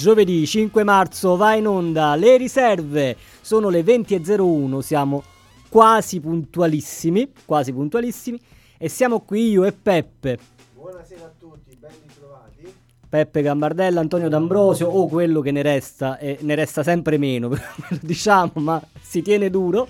giovedì 5 marzo, va in onda le riserve. Sono le 20.01, siamo quasi puntualissimi, quasi puntualissimi. E siamo qui io e Peppe. Buonasera a tutti, ben ritrovati. Peppe Gambardella, Antonio D'Ambrosio o quello che ne resta, e ne resta sempre meno, diciamo, ma si tiene duro.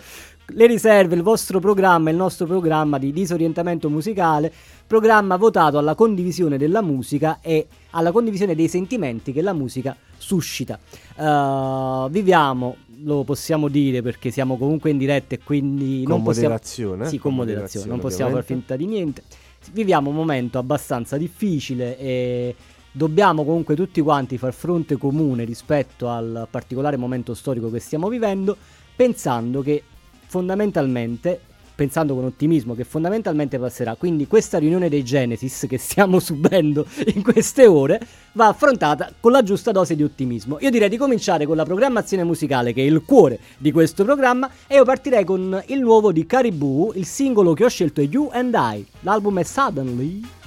Le riserve, il vostro programma, il nostro programma di disorientamento musicale, programma votato alla condivisione della musica e alla condivisione dei sentimenti che la musica suscita. Uh, viviamo, lo possiamo dire perché siamo comunque in diretta e quindi con non moderazione, possiamo... Sì, con, con moderazione, non possiamo far finta di niente. Viviamo un momento abbastanza difficile e dobbiamo comunque tutti quanti far fronte comune rispetto al particolare momento storico che stiamo vivendo, pensando che fondamentalmente pensando con ottimismo che fondamentalmente passerà. Quindi questa riunione dei Genesis che stiamo subendo in queste ore va affrontata con la giusta dose di ottimismo. Io direi di cominciare con la programmazione musicale che è il cuore di questo programma e io partirei con il nuovo di Caribou, il singolo che ho scelto è You and I. L'album è Suddenly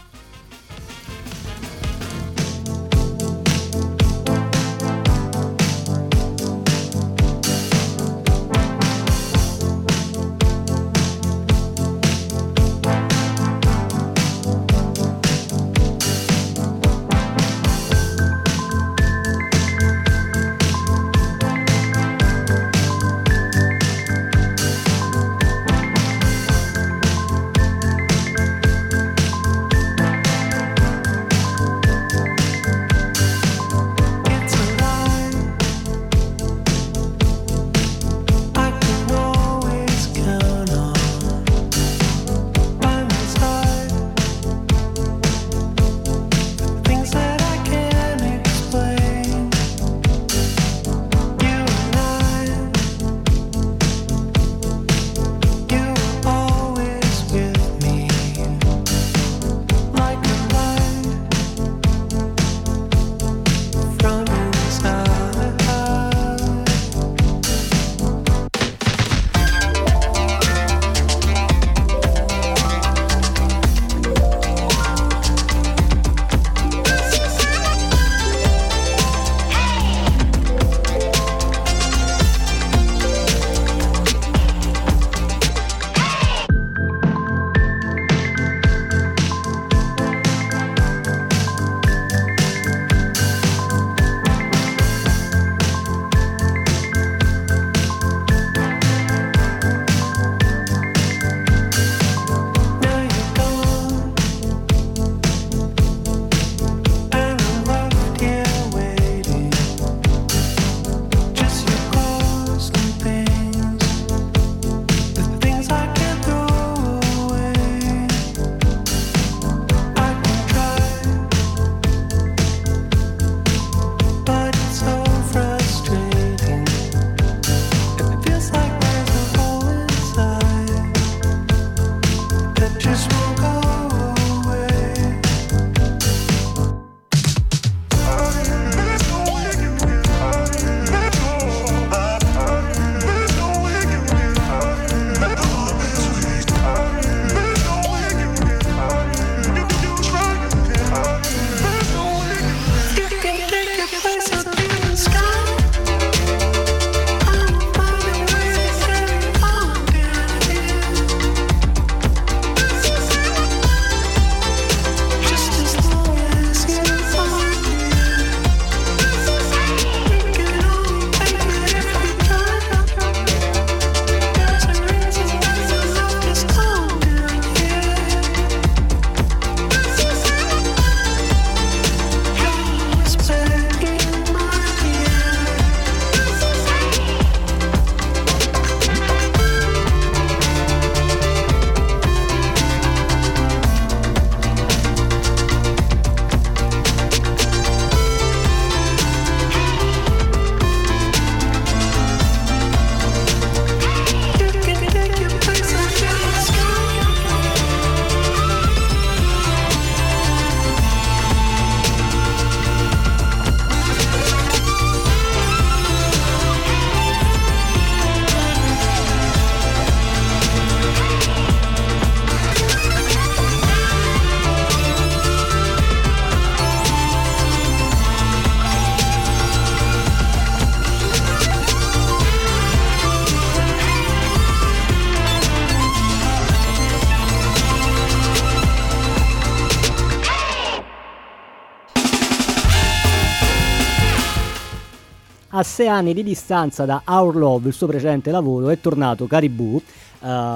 A sei anni di distanza da Our Love, il suo precedente lavoro, è tornato Caribou. Uh,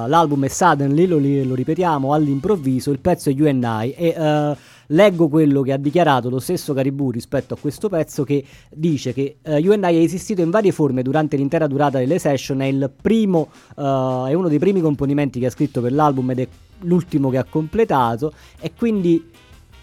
l'album è Suddenly, lo, lo, ripetiamo, all'improvviso, il pezzo è UNI e uh, leggo quello che ha dichiarato lo stesso Caribou rispetto a questo pezzo che dice che uh, UNI è esistito in varie forme durante l'intera durata delle session, è, primo, è uno dei primi componimenti che ha scritto per l'album ed è l'ultimo che ha completato e quindi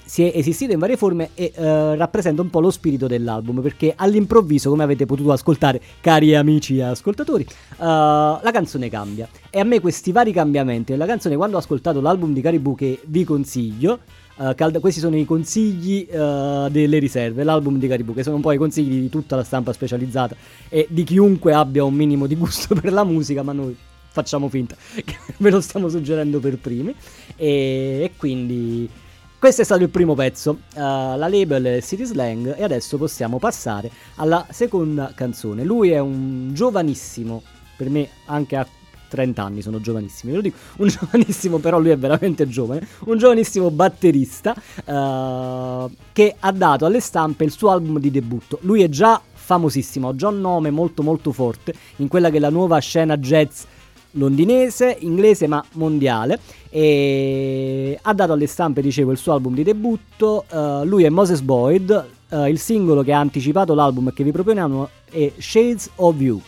si è esistito in varie forme e uh, rappresenta un po' lo spirito dell'album perché all'improvviso, come avete potuto ascoltare, cari amici e ascoltatori, uh, la canzone cambia. E a me questi vari cambiamenti della canzone, quando ho ascoltato l'album di Caribou che vi consiglio, Uh, calda- questi sono i consigli uh, delle riserve, l'album di Caribou, che sono poi i consigli di tutta la stampa specializzata e di chiunque abbia un minimo di gusto per la musica, ma noi facciamo finta che ve lo stiamo suggerendo per primi. E, e quindi questo è stato il primo pezzo, uh, la label è City Slang e adesso possiamo passare alla seconda canzone. Lui è un giovanissimo, per me anche a 30 anni sono giovanissimi, ve lo dico, un giovanissimo però lui è veramente giovane, un giovanissimo batterista uh, che ha dato alle stampe il suo album di debutto. Lui è già famosissimo, ha già un nome molto molto forte in quella che è la nuova scena jazz londinese, inglese ma mondiale e ha dato alle stampe, dicevo, il suo album di debutto, uh, lui è Moses Boyd, uh, il singolo che ha anticipato l'album che vi proponiamo è Shades of You.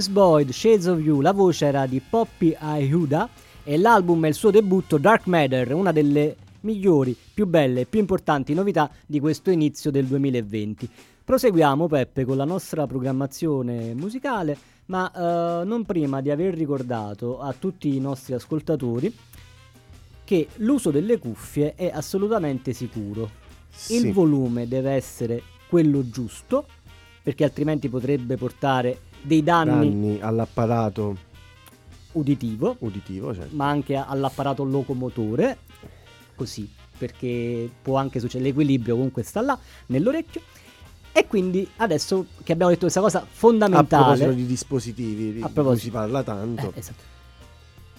Moses Boyd, Shades of You, la voce era di Poppy Ahuda e l'album è il suo debutto Dark Matter, una delle migliori, più belle e più importanti novità di questo inizio del 2020. Proseguiamo Peppe con la nostra programmazione musicale, ma uh, non prima di aver ricordato a tutti i nostri ascoltatori che l'uso delle cuffie è assolutamente sicuro. Sì. Il volume deve essere quello giusto, perché altrimenti potrebbe portare dei danni, danni all'apparato uditivo, uditivo certo. ma anche all'apparato locomotore, così, perché può anche succedere l'equilibrio comunque sta là nell'orecchio. E quindi adesso che abbiamo detto questa cosa fondamentale. A proposito di dispositivi, di cui si parla tanto. Eh, esatto.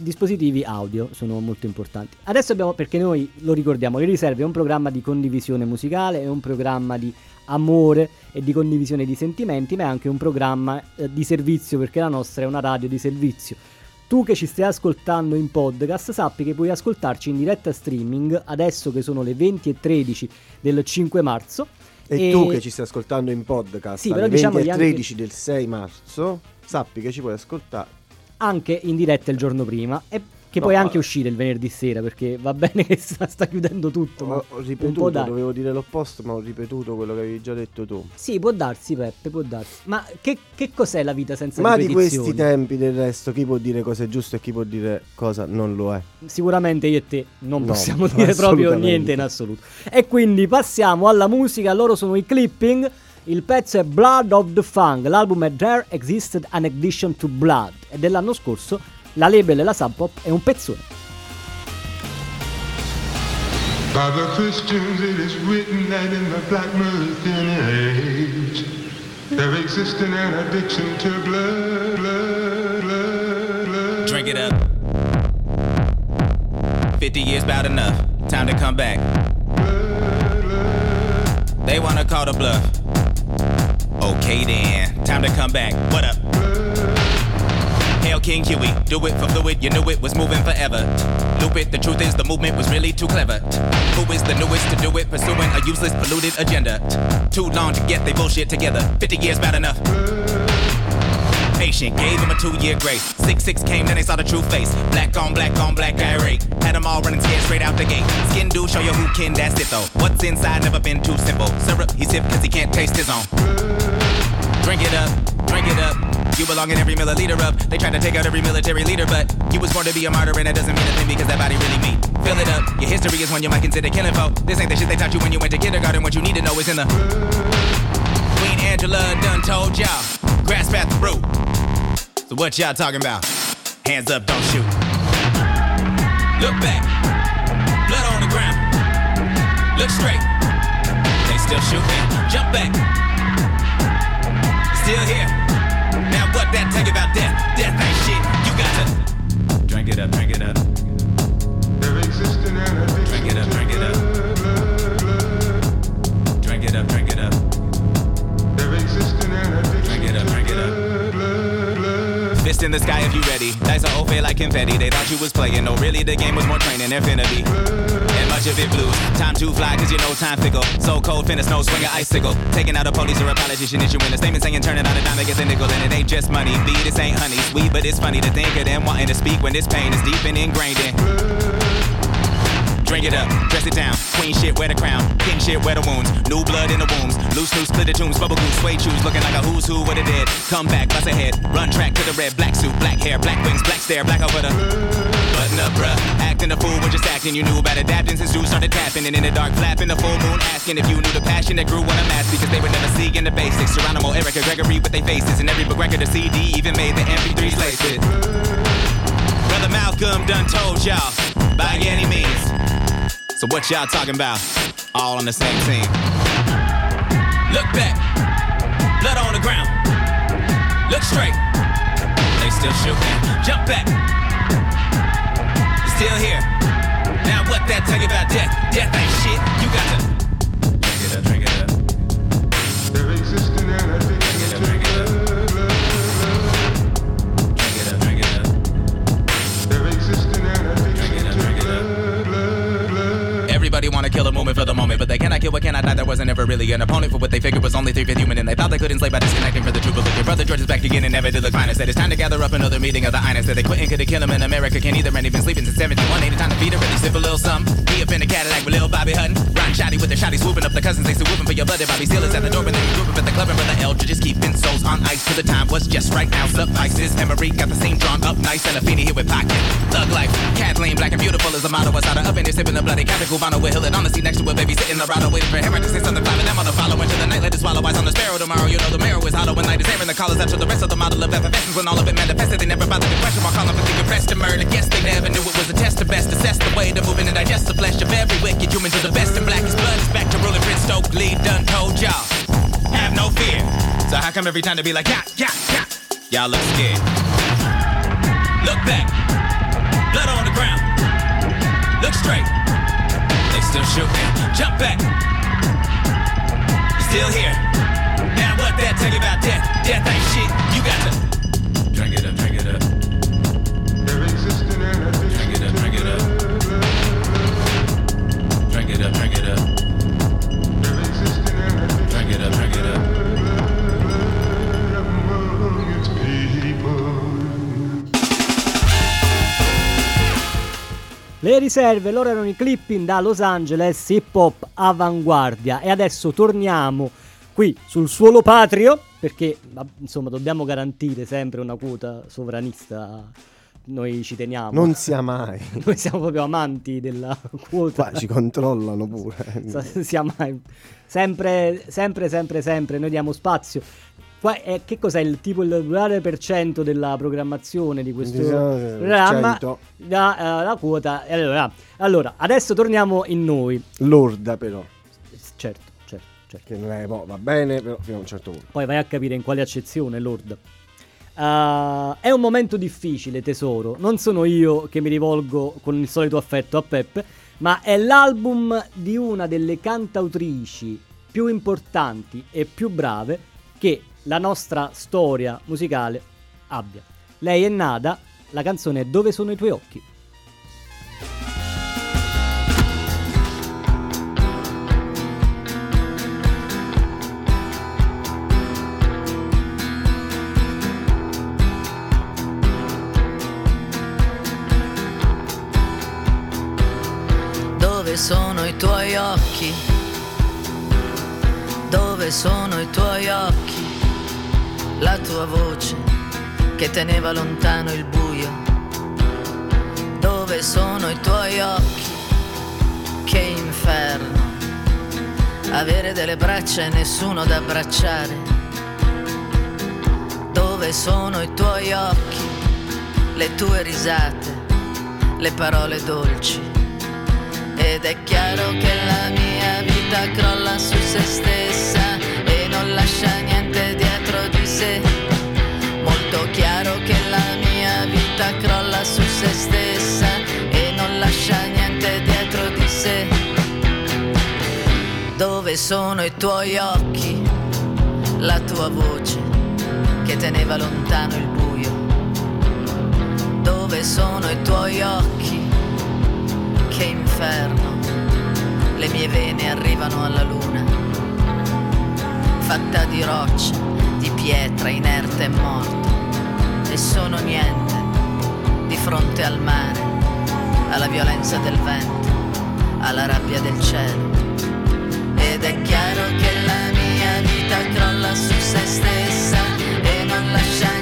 Dispositivi audio sono molto importanti. Adesso abbiamo, perché noi lo ricordiamo, le riserve è un programma di condivisione musicale, è un programma di amore e di condivisione di sentimenti, ma è anche un programma eh, di servizio perché la nostra è una radio di servizio. Tu che ci stai ascoltando in podcast, sappi che puoi ascoltarci in diretta streaming adesso che sono le 20.13 del 5 marzo. E, e, tu che ci stai ascoltando in podcast sì, alle diciamo 20.13 del 6 marzo, sappi che ci puoi ascoltare anche in diretta il giorno prima. E che no, puoi anche uscire il venerdì sera perché va bene che sta, sta chiudendo tutto. Ho, ho ripetuto, dovevo dire l'opposto, ma ho ripetuto quello che avevi già detto tu. Sì, può darsi, Peppe, può darsi. Ma che, che cos'è la vita senza ma? Ma di questi tempi del resto, chi può dire cosa è giusto e chi può dire cosa non lo è? Sicuramente io e te non no, possiamo dire proprio niente in assoluto. E quindi passiamo alla musica. Loro sono i clipping. Il pezzo è Blood of the Fang, l'album è There Existed an Addiction to Blood, è dell'anno scorso la label e la Sub Pop è un pezzone. By the Christians it is written that in the black Muslim age there exists an addiction to blood, blood, blood, blood. Drink it up. 50 years about enough. Time to come back. They wanna call the bluff. Okay then, time to come back. What up? Hail King Huey, do it for fluid, you knew it was moving forever. Loop it, the truth is the movement was really too clever. Who is the newest to do it, pursuing a useless, polluted agenda? Too long to get they bullshit together, 50 years bad enough. Patient, gave him a two year grace. 6 6 came, then they saw the true face. Black on black on black, irate. Had them all running scared straight out the gate. Skin do show you who can, that's it though. What's inside never been too simple. Syrup, he's hip cause he can't taste his own. Drink it up, drink it up. You belong in every milliliter of. They tried to take out every military leader, but you was born to be a martyr, and that doesn't mean a thing because that body really mean. Fill it up. Your history is one you might consider killing for. This ain't the shit they taught you when you went to kindergarten. What you need to know is in the. Queen Angela done told y'all. Grasp at the root. So what y'all talking about? Hands up, don't shoot. Look back. Blood on the ground. Look straight. They still shooting. Jump back. Still here Now what that tell you about death? Death ain't shit. You got to drink it up, drink it up. Fist in the sky if you ready. Dice are off like confetti. They thought you was playing. No, really, the game was more training. Infinity And much of it blues. Time to fly, cause you know time fickle. So cold, finna snow, swing an icicle. Taking out a police or a politician, issuing a statement saying turn it out a dime, gets a nickel. And it ain't just money. B, this ain't honey, sweet, but it's funny to think of them wanting to speak when this pain is deep and ingrained in. Drink it up, dress it down. Queen shit, wear the crown. King shit, wear the wounds. New blood in the wombs. Loose, loose, split the tombs. Bubble goose, suede shoes. Looking like a who's who with the dead. Come back, bust ahead. Run track to the red. Black suit, black hair, black wings, black stare, black over the Button up, bruh. Acting a fool when just acting. You knew about adapting since you started tapping. And in the dark, flapping the full moon, asking if you knew the passion that grew on a mask. because they were never seeing the basics. Geronimo, Erica, Gregory with their faces. And every book record, a CD, even made the MP3s laced. Brother Malcolm done told y'all by any means. So what y'all talking about? All on the same team. Look back, blood on the ground. Look straight, they still shooting. Jump back still here. Now what that tell you about death? Death ain't shit. You got to an opponent for what they figured was only three fifth human, and they thought they could enslave by disconnecting for the truth of looking brother George is back again and never did look finer. Said it's time to gather up another meeting of the Ines. Said they quit and could kill him in America. Can't either, man. He been sleeping since 71. Ain't it time to feed her? Really sip a little something. He up in a Cadillac with little Bobby Hutton. Riding shoddy with the shoddy swooping up the cousins. They still whooping for your blood. Bobby Seal is at the door, but then you group up at the club. And brother Eldridge just keeping souls on ice. Till the time was just right now. Suffices. Memory got the same drawn up nice. And a feeny here with pocket. Thug life. Kathleen, black and beautiful as a model. Was out of up in here sipping the bloody Captain Cubano Hill on the seat next to a baby sitting the ride waiting for him to say something. Climbing that mother following to the night. Let it swallow eyes on the sparrow tomorrow. You know the marrow is hollow when night is airing. The callers after the rest of the model of effervescence when all of it manifested. They never bothered to question my calling for thinking pressed to murder. Guess they never knew it was a test to best. Assess the way to moving and digest the flesh of every wicked human to the best. And black is blood is back to ruling Prince Stokely. Done told y'all. Have no fear. So how come every time they be like, yeah, yeah, yeah? Y'all look scared. Look back. Blood on the ground. Look straight. They still shooting. Jump back. Still here. Now what that tell you about death? Death ain't shit. You got to Le riserve, loro erano i clipping da Los Angeles, hip hop avanguardia e adesso torniamo qui sul suolo patrio perché insomma dobbiamo garantire sempre una quota sovranista noi ci teniamo. Non sia mai. Noi siamo proprio amanti della quota. Qua ci controllano pure. sia mai. Sempre, sempre, sempre, sempre. Noi diamo spazio. Qua è, che cos'è il tipo il plurale per cento della programmazione di questo programma? La, uh, la quota. Allora, allora, adesso torniamo in noi. Lorda però. Certo, certo, certo. Che non è, boh, va bene, però fino a un certo punto. Poi vai a capire in quale accezione, Lord. Uh, è un momento difficile, tesoro. Non sono io che mi rivolgo con il solito affetto a Pep, ma è l'album di una delle cantautrici più importanti e più brave che la nostra storia musicale abbia. Lei è Nada, la canzone Dove sono i tuoi occhi? Dove sono i tuoi occhi? Dove sono i tuoi occhi? La tua voce che teneva lontano il buio. Dove sono i tuoi occhi? Che inferno. Avere delle braccia e nessuno da abbracciare. Dove sono i tuoi occhi? Le tue risate, le parole dolci. Ed è chiaro che la mia vita crolla su se stessa e non lascia niente molto chiaro che la mia vita crolla su se stessa e non lascia niente dietro di sé. Dove sono i tuoi occhi, la tua voce che teneva lontano il buio? Dove sono i tuoi occhi? Che inferno, le mie vene arrivano alla luna, fatta di rocce di pietra inerte e morta e sono niente di fronte al mare, alla violenza del vento, alla rabbia del cielo. Ed è chiaro che la mia vita crolla su se stessa e non lascia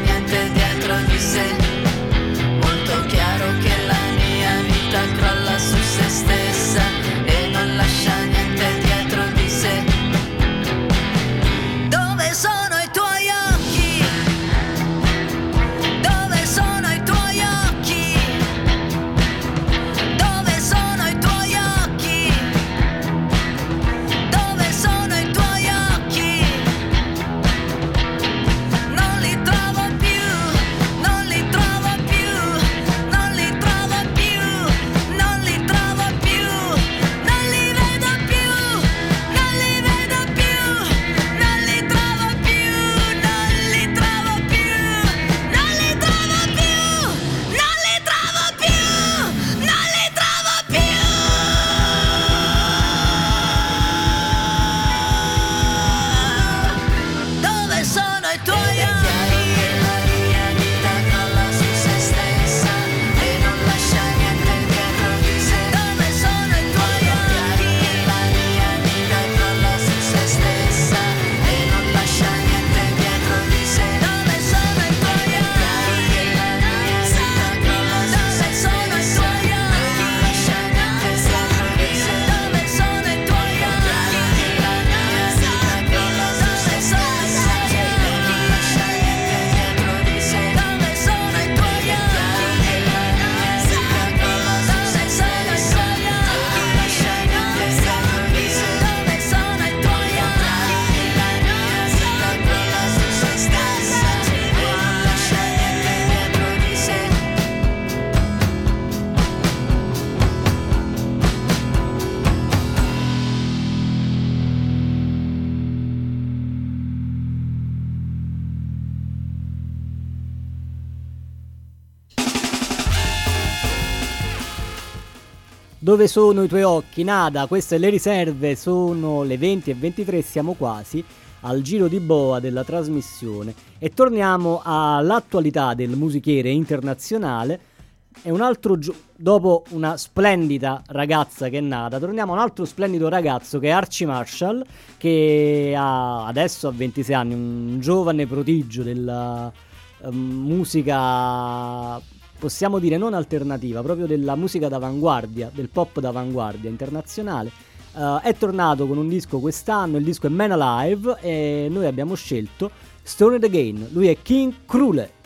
Dove sono i tuoi occhi? Nada, queste le riserve, sono le 20 e 23, siamo quasi al giro di boa della trasmissione e torniamo all'attualità del musichiere internazionale. E un altro gio- dopo una splendida ragazza che è nata, torniamo a un altro splendido ragazzo che è Archie Marshall, che ha, adesso ha 26 anni, un giovane prodigio della uh, musica possiamo dire non alternativa, proprio della musica d'avanguardia, del pop d'avanguardia internazionale. Uh, è tornato con un disco quest'anno, il disco è Man Alive e noi abbiamo scelto Stoned Again. Lui è King Krule.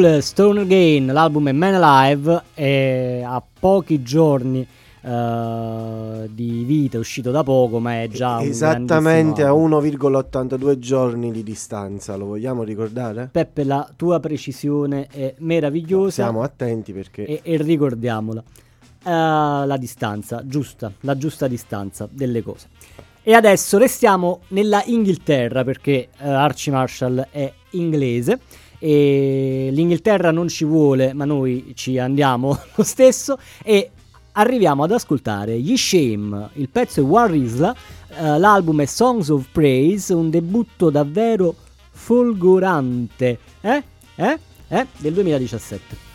Cruel Stone Again, l'album è Man Alive e ha pochi giorni uh, di vita, è uscito da poco ma è già Esattamente a 1,82 giorni di distanza, lo vogliamo ricordare? Peppe, la tua precisione è meravigliosa. Siamo attenti perché... E, e ricordiamola. Uh, la distanza, giusta, la giusta distanza delle cose. E adesso restiamo nella Inghilterra perché uh, Archie Marshall è inglese e l'Inghilterra non ci vuole, ma noi ci andiamo lo stesso e arriviamo ad ascoltare Ye Shame, il pezzo è War Isla, uh, l'album è Songs of Praise, un debutto davvero folgorante, eh? Eh? Eh? Del 2017.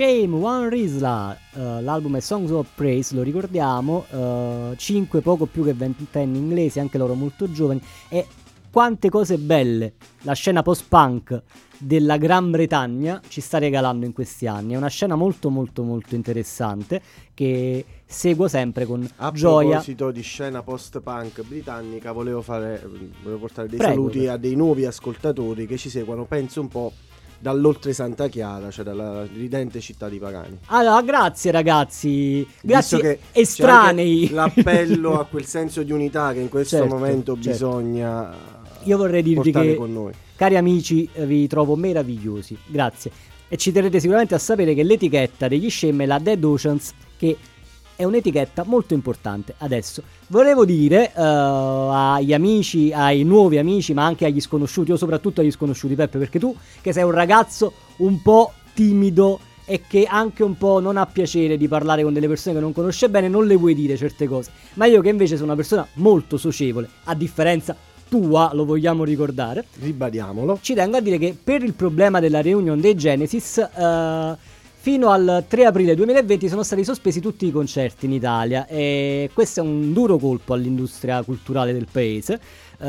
Shame, One Risla, uh, l'album è Songs of Praise, lo ricordiamo, uh, 5 poco più che ventenni inglesi, anche loro molto giovani, e quante cose belle la scena post-punk della Gran Bretagna ci sta regalando in questi anni. È una scena molto molto molto interessante che seguo sempre con a gioia. A proposito di scena post-punk britannica, volevo, fare, volevo portare dei Prego, saluti a dei nuovi ascoltatori che ci seguono, penso un po' dall'oltre Santa Chiara, cioè dalla ridente città di Pagani. Allora, grazie ragazzi, grazie estranei. L'appello a quel senso di unità che in questo certo, momento certo. bisogna Io vorrei dirvi che, cari amici, vi trovo meravigliosi, grazie. E ci terrete sicuramente a sapere che l'etichetta degli scemme è la Dead Oceans, che è un'etichetta molto importante. Adesso volevo dire uh, agli amici, ai nuovi amici, ma anche agli sconosciuti, o soprattutto agli sconosciuti, Peppe, perché tu che sei un ragazzo un po' timido e che anche un po' non ha piacere di parlare con delle persone che non conosce bene, non le vuoi dire certe cose. Ma io che invece sono una persona molto socievole, a differenza tua, lo vogliamo ricordare. Ribadiamolo. Ci tengo a dire che per il problema della reunion dei Genesis... Uh, Fino al 3 aprile 2020 sono stati sospesi tutti i concerti in Italia e questo è un duro colpo all'industria culturale del paese. Uh,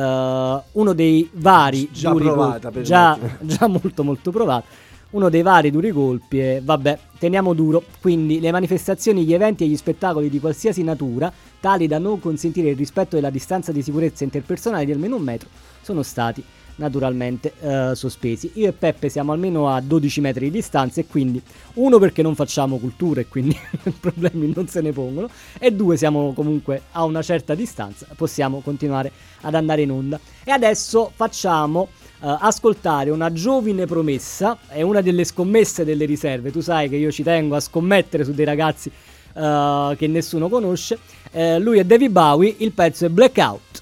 uno dei vari già duri provata, colpi, già, già molto molto provato. Uno dei vari duri colpi e vabbè, teniamo duro. Quindi le manifestazioni, gli eventi e gli spettacoli di qualsiasi natura, tali da non consentire il rispetto della distanza di sicurezza interpersonale di almeno un metro, sono stati naturalmente eh, sospesi. Io e Peppe siamo almeno a 12 metri di distanza e quindi uno perché non facciamo cultura e quindi problemi non se ne pongono e due siamo comunque a una certa distanza, possiamo continuare ad andare in onda. E adesso facciamo Uh, ascoltare una giovine promessa, è una delle scommesse delle riserve, tu sai che io ci tengo a scommettere su dei ragazzi uh, che nessuno conosce, uh, lui è David Bowie, il pezzo è Blackout.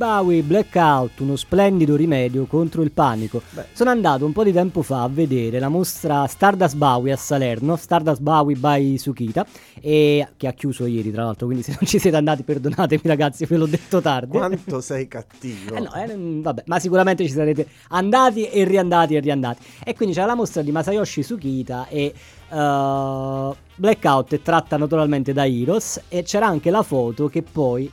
Bowie, Blackout, uno splendido rimedio contro il panico. Beh. Sono andato un po' di tempo fa a vedere la mostra Stardust Bowie a Salerno, Stardust Bowie by Sukita, e, che ha chiuso ieri tra l'altro, quindi se non ci siete andati perdonatemi ragazzi, ve l'ho detto tardi. Quanto sei cattivo. Eh no, eh, vabbè, ma sicuramente ci sarete andati e riandati e riandati. E quindi c'era la mostra di Masayoshi Sukita e... Uh, Blackout è tratta naturalmente da Heroes e c'era anche la foto che poi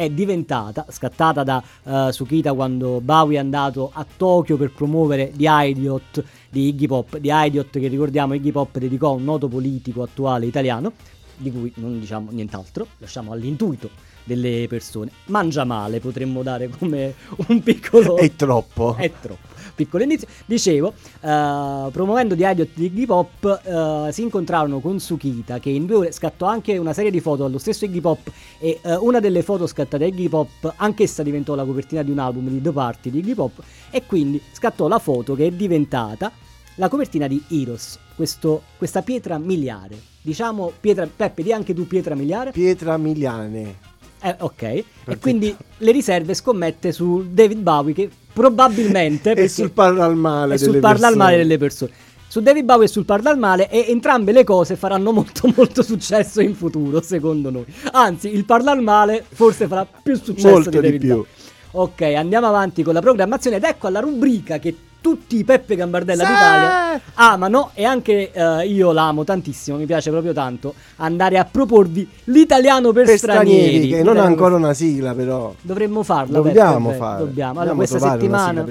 è diventata, scattata da uh, Sukita quando Bowie è andato a Tokyo per promuovere The Idiot di Iggy Pop, The Idiot che ricordiamo Iggy Pop dedicò a un noto politico attuale italiano, di cui non diciamo nient'altro, lasciamo all'intuito delle persone. Mangia male, potremmo dare come un piccolo... È troppo. È troppo piccolo inizio. Dicevo, uh, promuovendo The Idiot di Iggy Pop, uh, si incontrarono con Sukita che in due ore scattò anche una serie di foto allo stesso Iggy Pop e uh, una delle foto scattate da Iggy Pop anch'essa diventò la copertina di un album di The Party di Iggy Pop e quindi scattò la foto che è diventata la copertina di Heroes, questo, questa pietra miliare. Diciamo pietra, Peppe, di anche tu pietra miliare? Pietra miliane. Eh, ok. Perché? E quindi le riserve scommette su David Bowie che probabilmente... e sul parlare male e sul parlare male delle persone. Su David Bowie e sul parlare male e entrambe le cose faranno molto molto successo in futuro, secondo noi. Anzi, il parlare male forse farà più successo molto di David di più. Bowie. Ok, andiamo avanti con la programmazione ed ecco alla rubrica che tutti i Peppe Gambardella sì. d'Italia amano e anche uh, io l'amo tantissimo, mi piace proprio tanto andare a proporvi l'italiano per, per stranieri, stranieri che non ha ancora una sigla però. Dovremmo farla. Dobbiamo farla. Dobbiamo. Allora questa settimana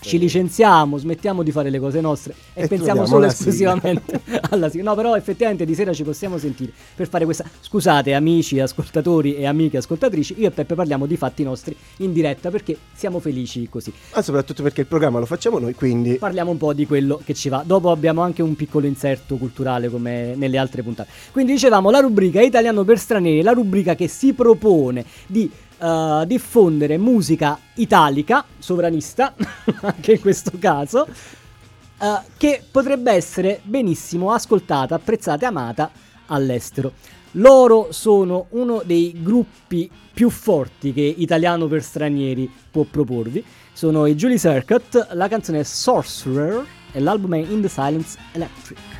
ci licenziamo, smettiamo di fare le cose nostre e, e pensiamo solo esclusivamente alla sigla. No, però effettivamente di sera ci possiamo sentire per fare questa... Scusate amici, ascoltatori e amiche ascoltatrici, io e Peppe parliamo di fatti nostri in diretta perché siamo felici così. Ma soprattutto perché il programma lo facciamo noi, quindi... Parliamo un po' di quello che ci va. Dopo abbiamo anche un piccolo inserto culturale come nelle altre puntate. Quindi dicevamo la rubrica Italiano per stranieri, la rubrica che si propone di uh, diffondere musica italica, sovranista, anche in questo caso, uh, che potrebbe essere benissimo ascoltata, apprezzata e amata all'estero. Loro sono uno dei gruppi più forti che Italiano per stranieri può proporvi sono i Julie Circuit, la canzone è Sorcerer e l'album è In the Silence Electric.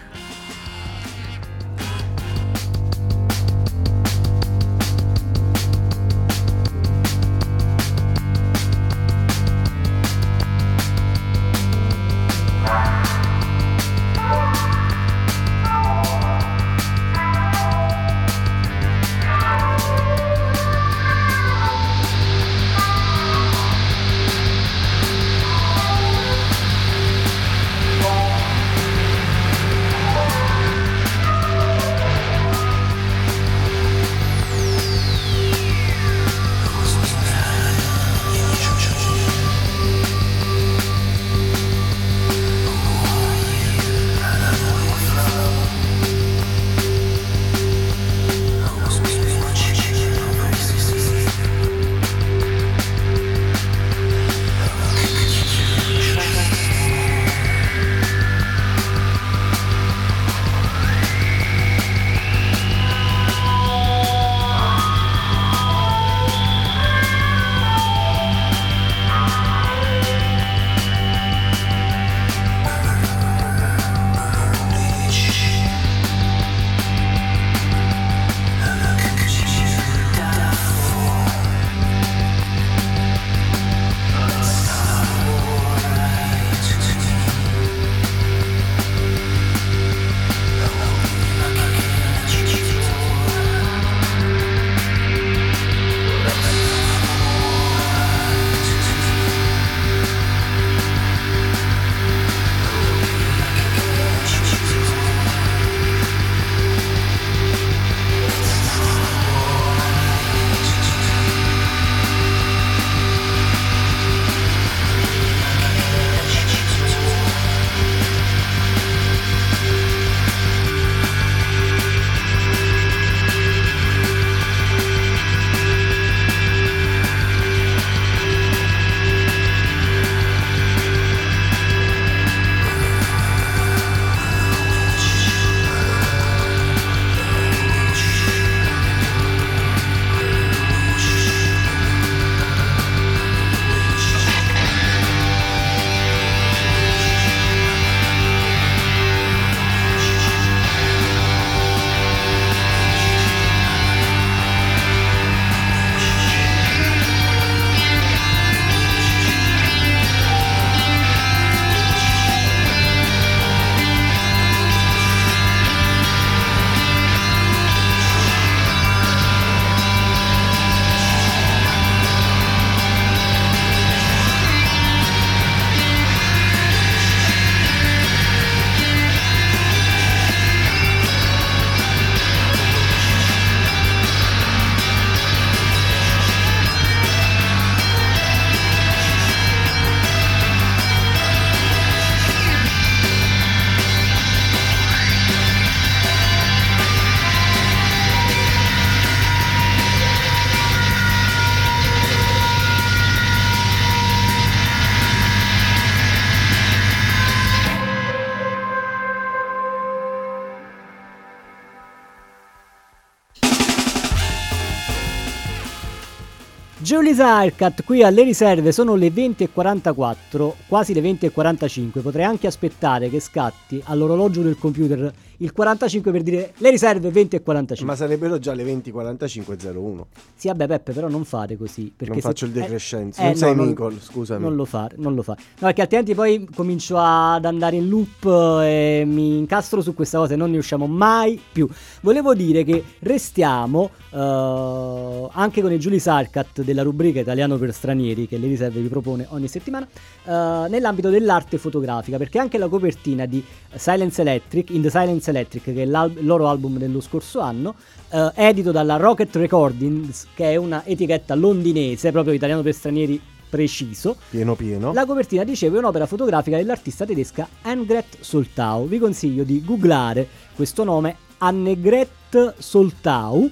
Julie Arcat qui alle riserve sono le 20.44, quasi le 20.45. Potrei anche aspettare che scatti all'orologio del computer il 45 per dire le riserve 20 e 45. Ma sarebbero già le 20.45.01. Sì, vabbè, Peppe, però non fare così. non faccio il decrescenzo. Eh, non eh, sei no, Nicole, scusami. Non lo fare, non lo fare. No, perché altrimenti poi comincio ad andare in loop e mi incastro su questa cosa e non ne usciamo mai più. Volevo dire che restiamo uh, anche con i Giulia Sarkat della rubrica Italiano per stranieri che le riserve vi propone ogni settimana uh, nell'ambito dell'arte fotografica perché anche la copertina di Silence Electric in the Silence Electric, che è il loro album dello scorso anno, eh, edito dalla Rocket Recordings, che è una etichetta londinese, proprio italiano per stranieri preciso. Pieno pieno. La copertina, dicevo, è un'opera fotografica dell'artista tedesca Annegret Soltau. Vi consiglio di googlare questo nome, Annegret Soltau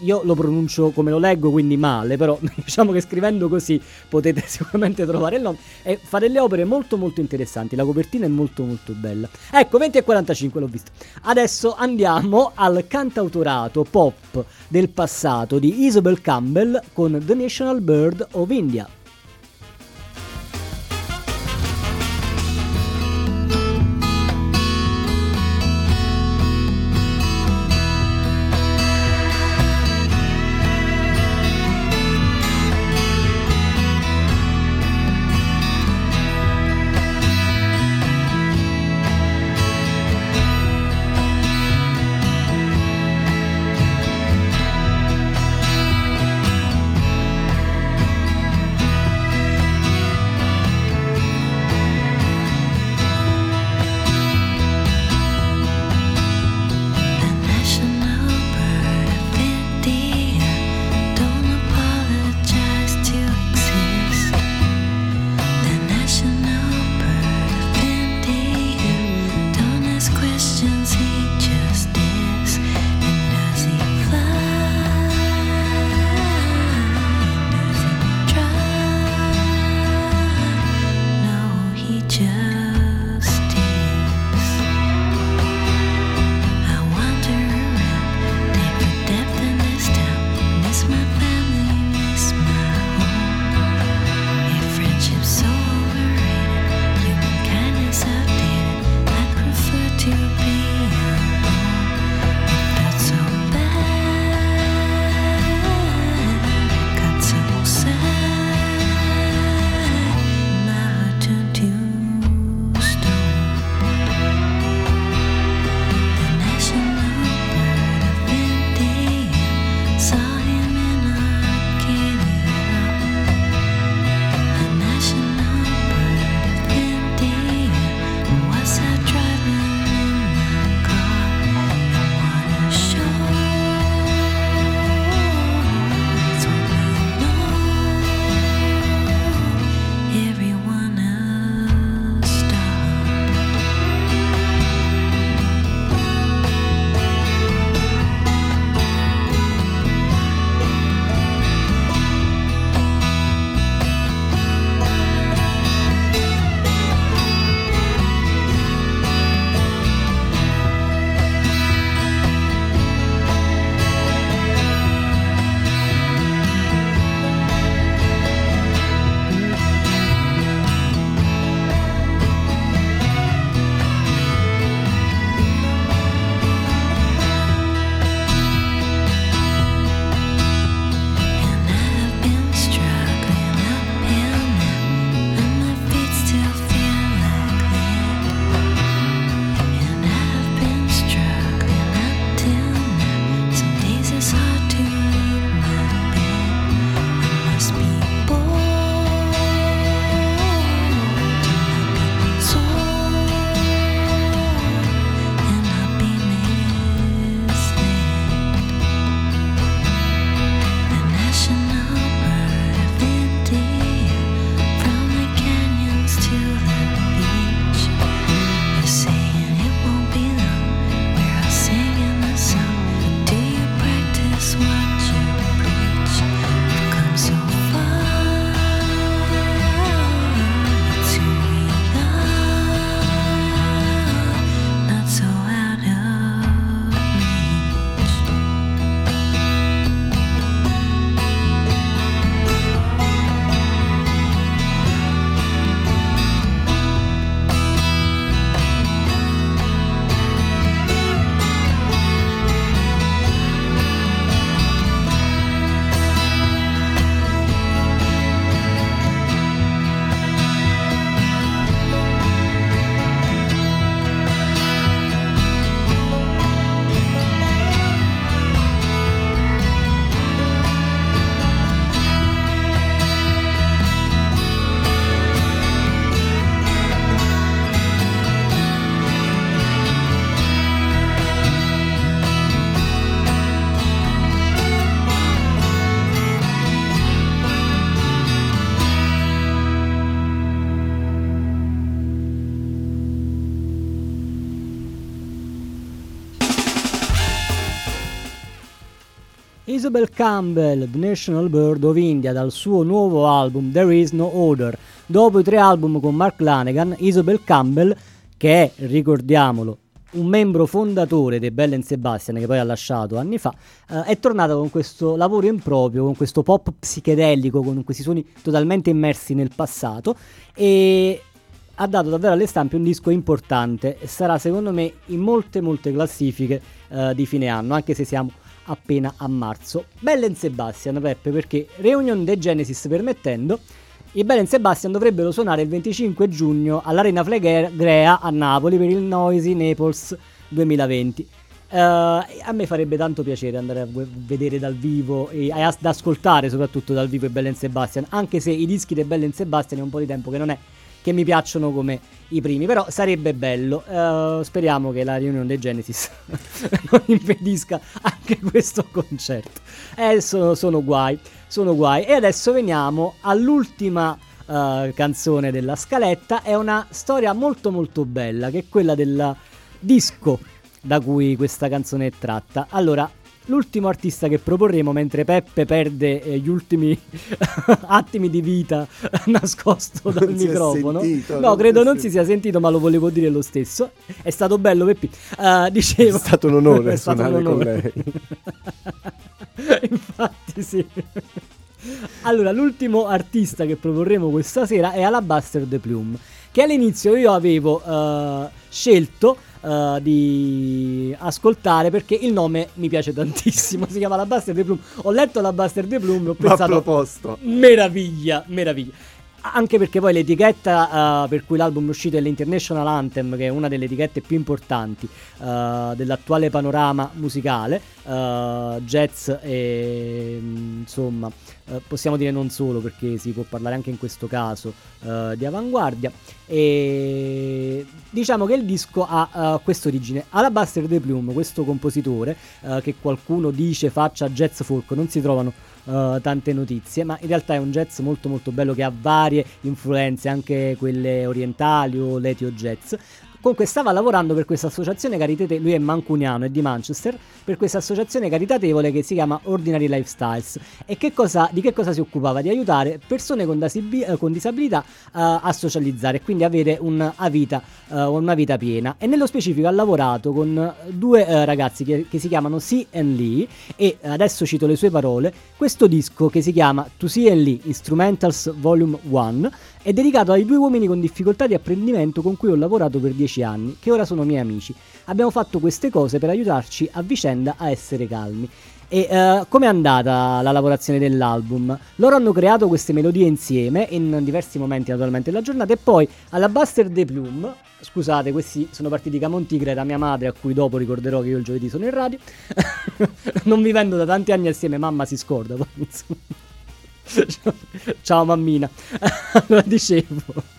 io lo pronuncio come lo leggo, quindi male, però diciamo che scrivendo così potete sicuramente trovare il nome. E fa delle opere molto molto interessanti, la copertina è molto molto bella. Ecco, 20 e 45 l'ho visto. Adesso andiamo al cantautorato pop del passato di Isabel Campbell con The National Bird of India. Isabel Campbell, The National Bird of India, dal suo nuovo album There Is No Order. Dopo i tre album con Mark Lanegan, Isabel Campbell, che è, ricordiamolo, un membro fondatore dei Bell Sebastian che poi ha lasciato anni fa, eh, è tornata con questo lavoro improprio, con questo pop psichedelico, con questi suoni totalmente immersi nel passato e ha dato davvero alle stampe un disco importante sarà secondo me in molte molte classifiche eh, di fine anno, anche se siamo appena a marzo. Bell Sebastian, Peppe, perché Reunion de Genesis permettendo, i Bell Sebastian dovrebbero suonare il 25 giugno all'Arena Flegrea a Napoli per il Noisy Naples 2020. Uh, eh, a me farebbe tanto piacere andare a vedere dal vivo e ad ascoltare soprattutto dal vivo i Bell Sebastian, anche se i dischi dei Bell Sebastian è un po' di tempo che non è che mi piacciono come i primi, però sarebbe bello. Uh, speriamo che la riunione dei Genesis non impedisca anche questo concerto. Eh, sono, sono guai, sono guai. E adesso veniamo all'ultima uh, canzone della scaletta. È una storia molto molto bella, che è quella del disco da cui questa canzone è tratta. Allora, l'ultimo artista che proporremo mentre Peppe perde eh, gli ultimi attimi di vita nascosto dal non microfono. Sentito, no, credo non si sia sentito, ma lo volevo dire lo stesso. È stato bello, Peppi. Uh, dicevo... È stato un onore suonare un onore. con lei. Infatti, sì. Allora, l'ultimo artista che proporremo questa sera è Alabaster de Plume, che all'inizio io avevo uh, scelto uh, di ascoltare perché il nome mi piace tantissimo. Si chiama La Buster de Plume. Ho letto La Buster de Plume e ho pensato... proposto. Meraviglia, meraviglia anche perché poi l'etichetta uh, per cui l'album è uscito è l'International Anthem, che è una delle etichette più importanti uh, dell'attuale panorama musicale, uh, jazz e insomma possiamo dire non solo perché si può parlare anche in questo caso di avanguardia e diciamo che il disco ha questa origine. Alabaster de Plume, questo compositore che qualcuno dice faccia jazz folk, non si trovano uh, tante notizie, ma in realtà è un jazz molto molto bello che ha varie influenze, anche quelle orientali o l'etio jazz. Comunque stava lavorando per questa associazione caritatevole, lui è mancuniano, è di Manchester, per questa associazione caritatevole che si chiama Ordinary Lifestyles. E che cosa, di che cosa si occupava? Di aiutare persone con, dasibi, eh, con disabilità uh, a socializzare e quindi avere una vita, uh, una vita, piena. E nello specifico ha lavorato con due uh, ragazzi che, che, si chiamano C and Lee e adesso cito le sue parole, questo disco che si chiama To C and Lee Instrumentals Volume 1 è dedicato ai due uomini con difficoltà di apprendimento con cui ho lavorato per dieci anni, che ora sono miei amici. Abbiamo fatto queste cose per aiutarci a vicenda a essere calmi. E uh, com'è andata la lavorazione dell'album? Loro hanno creato queste melodie insieme in diversi momenti naturalmente della giornata e poi alla Buster de Plume, scusate questi sono partiti Camontigre da mia madre a cui dopo ricorderò che io il giovedì sono in radio, non vivendo da tanti anni assieme mamma si scorda, poi, Ciao mammina. allora dicevo.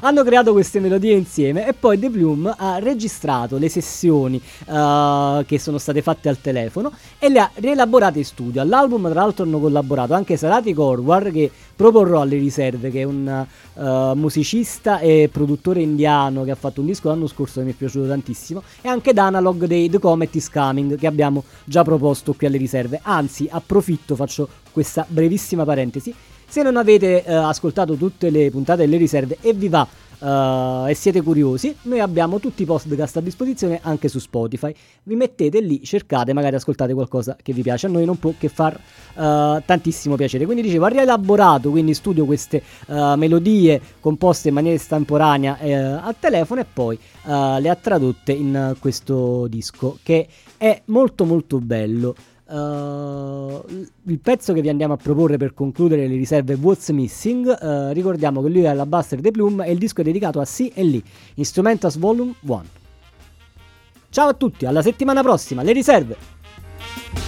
Hanno creato queste melodie insieme e poi The Bloom ha registrato le sessioni uh, che sono state fatte al telefono e le ha rielaborate in studio. All'album tra l'altro hanno collaborato anche Sarati Korwar che proporrò alle riserve, che è un uh, musicista e produttore indiano che ha fatto un disco l'anno scorso che mi è piaciuto tantissimo, e anche D'Analog dei The Comet is Coming che abbiamo già proposto qui alle riserve. Anzi, approfitto, faccio questa brevissima parentesi. Se non avete uh, ascoltato tutte le puntate delle riserve e vi va uh, e siete curiosi, noi abbiamo tutti i podcast a disposizione anche su Spotify. Vi mettete lì, cercate, magari ascoltate qualcosa che vi piace. A noi non può che far uh, tantissimo piacere. Quindi dicevo, ha rielaborato, quindi studio queste uh, melodie composte in maniera estemporanea eh, al telefono e poi le ha tradotte in questo disco che è molto molto bello. Uh, il pezzo che vi andiamo a proporre per concludere le riserve What's Missing, uh, ricordiamo che lui è la Buster The Plume e il disco è dedicato a C e Lee, Instrumentals Volume 1. Ciao a tutti, alla settimana prossima, le riserve!